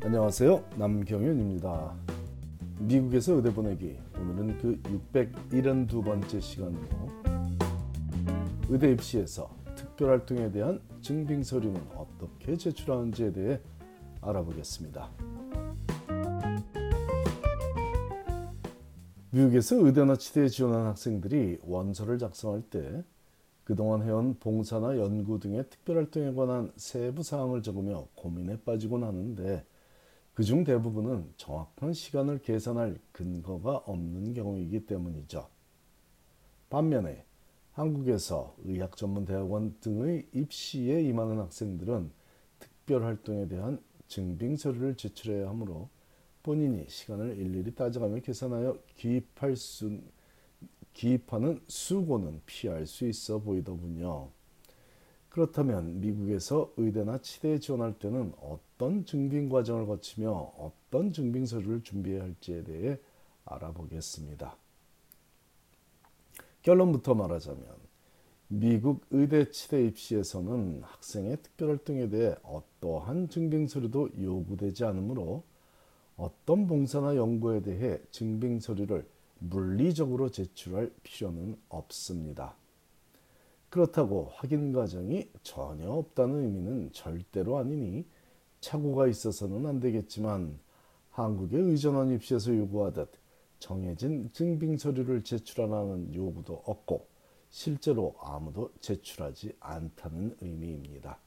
안녕하세요. 남경윤입니다. 미국에서 의대 보내기 오늘은 그 672번째 시간으로 의대 입시에서 특별 활동에 대한 증빙 서류는 어떻게 제출하는지에 대해 알아보겠습니다. 미국에서 의대나 치대에 지원한 학생들이 원서를 작성할 때 그동안 해온 봉사나 연구 등의 특별활동에 관한 세부 사항을 적으며 고민에 빠지곤 하는데 그중 대부분은 정확한 시간을 계산할 근거가 없는 경우이기 때문이죠. 반면에 한국에서 의학 전문 대학원 등의 입시에 임하는 학생들은 특별 활동에 대한 증빙 서류를 제출해야 하므로 본인이 시간을 일일이 따져가며 계산하여 기입할 수, 기입하는 수고는 피할 수 있어 보이더군요. 그렇다면 미국에서 의대나 치대에 지원할 때는 어떤 증빙 과정을 거치며 어떤 증빙 서류를 준비해야 할지에 대해 알아보겠습니다. 결론부터 말하자면 미국 의대 치대 입시에서는 학생의 특별활동에 대해 어떠한 증빙 서류도 요구되지 않으므로 어떤 봉사나 연구에 대해 증빙 서류를 물리적으로 제출할 필요는 없습니다. 그렇다고 확인 과정이 전혀 없다는 의미는 절대로 아니니 착오가 있어서는 안 되겠지만 한국의 의전원 입시에서 요구하듯 정해진 증빙 서류를 제출하라는 요구도 없고 실제로 아무도 제출하지 않다는 의미입니다.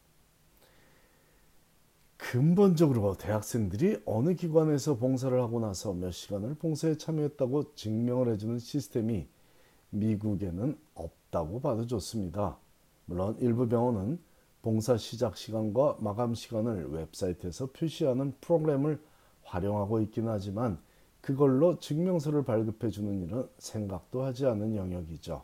근본적으로 대학생들이 어느 기관에서 봉사를 하고 나서 몇 시간을 봉사에 참여했다고 증명을 해주는 시스템이 미국에는 없다고 봐도 좋습니다. 물론 일부 병원은 봉사 시작 시간과 마감 시간을 웹사이트에서 표시하는 프로그램을 활용하고 있긴 하지만 그걸로 증명서를 발급해 주는 일은 생각도 하지 않는 영역이죠.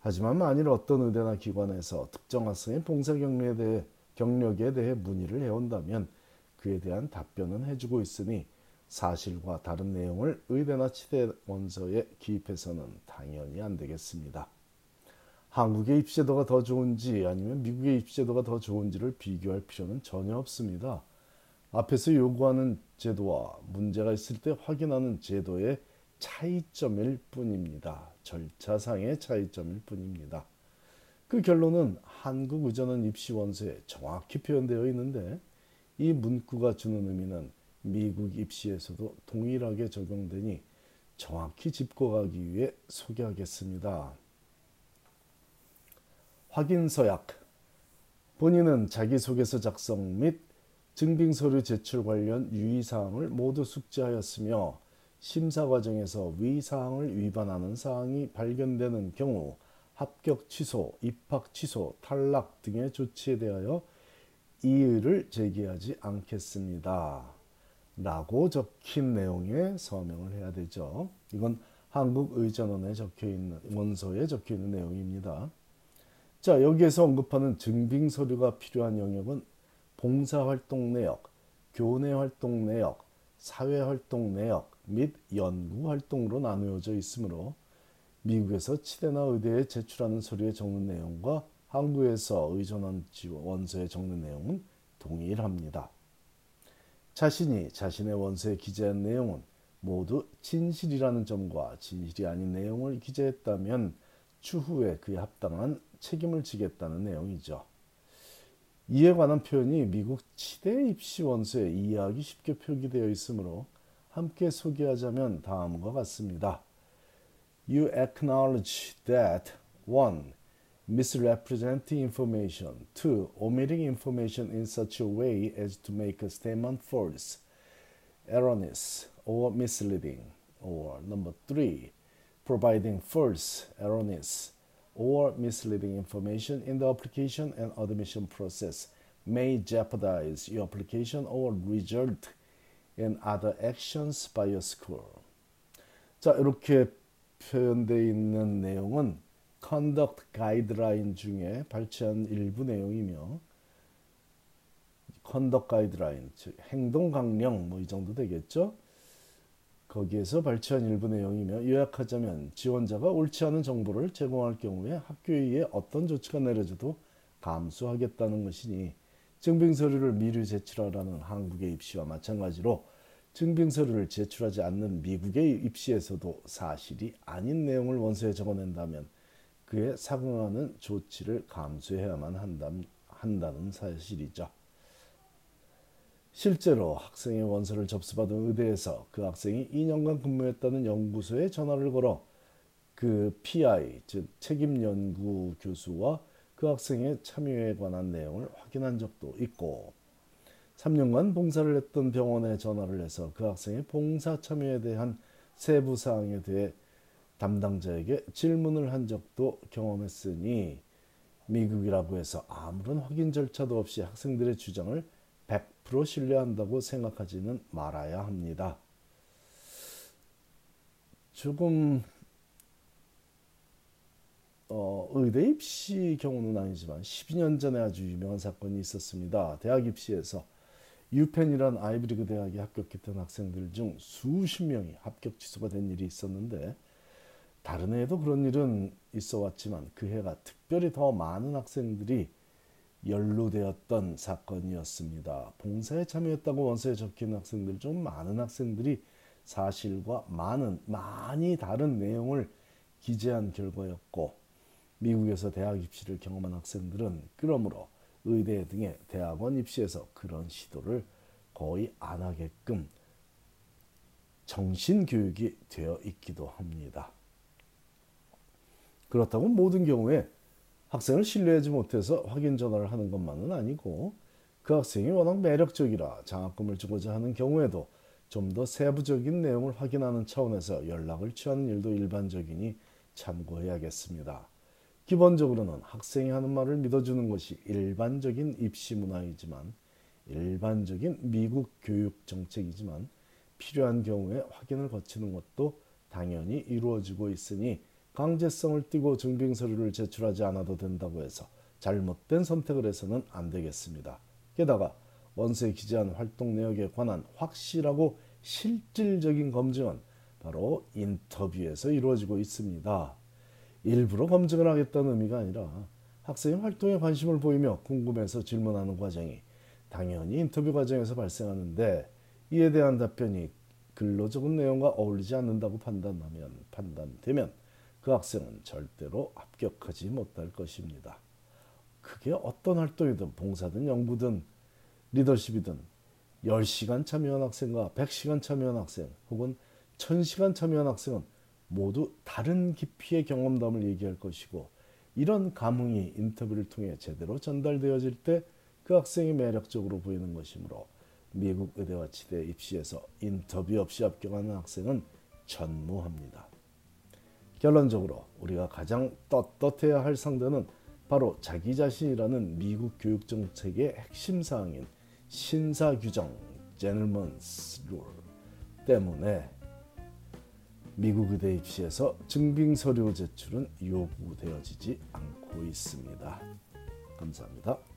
하지만 만일 어떤 의대나 기관에서 특정 학생의 봉사 경력에 대해, 경력에 대해 문의를 해온다면 그에 대한 답변은 해주고 있으니 사실과 다른 내용을 의대나 치대 원서에 기입해서는 당연히 안 되겠습니다. 한국의 입시제도가 더 좋은지 아니면 미국의 입시제도가 더 좋은지를 비교할 필요는 전혀 없습니다. 앞에서 요구하는 제도와 문제가 있을 때 확인하는 제도의 차이점일 뿐입니다. 절차상의 차이점일 뿐입니다. 그 결론은 한국 의전원 입시 원서에 정확히 표현되어 있는데 이 문구가 주는 의미는 미국 입시에서도 동일하게 적용되니 정확히 짚고가기 위해 소개하겠습니다. 확인서약 본인은 자기소개서 작성 및 증빙서류 제출 관련 유의사항을 모두 숙지하였으며 심사 과정에서 위사항을 위반하는 사항이 발견되는 경우 합격 취소, 입학 취소, 탈락 등의 조치에 대하여 이의를 제기하지 않겠습니다. 라고 적힌 내용의 서명을 해야 되죠. 이건 한국의전원에 적혀 있는 원서에 적혀 있는 내용입니다. 자, 여기에서 언급하는 증빙 서류가 필요한 영역은 봉사활동 내역, 교내활동 내역, 사회활동 내역 및 연구활동으로 나누어져 있으므로 미국에서 치대나 의대에 제출하는 서류에 적는 내용과 한국에서 의전원 원서에 적는 내용은 동일합니다. 자신이 자신의 원서에 기재한 내용은 모두 진실이라는 점과 진실이 아닌 내용을 기재했다면 추후에 그에 합당한 책임을 지겠다는 내용이죠. 이에 관한 표현이 미국 치대 입시 원서에 이해하기 쉽게 표기되어 있으므로 함께 소개하자면 다음과 같습니다. You acknowledge that 1. misrepresenting information. 2. Omitting information in such a way as to make a statement false, erroneous, or misleading. Or number 3. Providing false, erroneous, or misleading information in the application and admission process may jeopardize your application or result in other actions by your school. 자, 이렇게 표현되어 있는 내용은 conduct 가이드라인 중에 발췌한 일부 내용이며 conduct 가이드라인 즉 행동 강령 뭐 이 정도 되겠죠. 거기에서 발췌한 일부 내용이며 요약하자면 지원자가 옳지 않은 정보를 제공할 경우에 학교에 어떤 조치가 내려져도 감수하겠다는 것이니 증빙 서류를 미리 제출하라는 한국의 입시와 마찬가지로 증빙 서류를 제출하지 않는 미국의 입시에서도 사실이 아닌 내용을 원서에 적어낸다면 그에 상응하는 조치를 감수해야만 한다는, 한다 는 사실이죠. 실제로 학생의 원서를 접수받은 의대에서 그 학생이 2년간 근무했다는 연구소에 전화를 걸어 그 PI 즉 책임 연구 교수와 그 학생의 참여에 관한 내용을 확인한 적도 있고 3년간 봉사를 했던 병원에 전화를 해서 그 학생의 봉사 참여에 대한 세부 사항에 대해 담당자에게 질문을 한 적도 경험했으니 미국이라고 해서 아무런 확인 절차도 없이 학생들의 주장을 100% 신뢰한다고 생각하지는 말아야 합니다. 조금 어, 의대 입시 경우는 아니지만 12년 전에 아주 유명한 사건이 있었습니다. 대학 입시에서 유펜이란 아이브리그 대학에 합격했던 학생들 중 수십 명이 합격 취소가 된 일이 있었는데 다른 해에도 그런 일은 있어 왔지만 그 해가 특별히 더 많은 학생들이 연루되었던 사건이었습니다. 봉사에 참여했다고 원서에 적힌 학생들 중 많은 학생들이 사실과 많은 많이 다른 내용을 기재한 결과였고 미국에서 대학 입시를 경험한 학생들은 그러므로 의대 등의 대학원 입시에서 그런 시도를 거의 안 하게끔 정신 교육이 되어 있기도 합니다. 그렇다고 모든 경우에 학생을 신뢰하지 못해서 확인 전화를 하는 것만은 아니고 그 학생이 워낙 매력적이라 장학금을 주고자 하는 경우에도 좀 더 세부적인 내용을 확인하는 차원에서 연락을 취하는 일도 일반적이니 참고해야겠습니다. 기본적으로는 학생이 하는 말을 믿어주는 것이 일반적인 입시 문화이지만 일반적인 미국 교육 정책이지만 필요한 경우에 확인을 거치는 것도 당연히 이루어지고 있으니 강제성을 띠고 증빙 서류를 제출하지 않아도 된다고 해서 잘못된 선택을 해서는 안 되겠습니다. 게다가 원서에 기재한 활동 내역에 관한 확실하고 실질적인 검증은 바로 인터뷰에서 이루어지고 있습니다. 일부러 검증을 하겠다는 의미가 아니라 학생의 활동에 관심을 보이며 궁금해서 질문하는 과정이 당연히 인터뷰 과정에서 발생하는데 이에 대한 답변이 글로 적은 내용과 어울리지 않는다고 판단하면 판단되면 그 학생은 절대로 합격하지 못할 것입니다. 그게 어떤 활동이든 봉사든 연구든 리더십이든 10시간 참여한 학생과 100시간 참여한 학생 혹은 1000시간 참여한 학생은 모두 다른 깊이의 경험담을 얘기할 것이고 이런 감흥이 인터뷰를 통해 제대로 전달되어질 때 그 학생이 매력적으로 보이는 것이므로 미국 의대와 치대 입시에서 인터뷰 없이 합격하는 학생은 전무합니다. 결론적으로 우리가 가장 떳떳해야 할 상대는 바로 자기 자신이라는 미국 교육 정책의 핵심 사항인 신사 규정 (gentleman's rule) 때문에 미국 의대 입시에서 증빙 서류 제출은 요구되어지지 않고 있습니다. 감사합니다.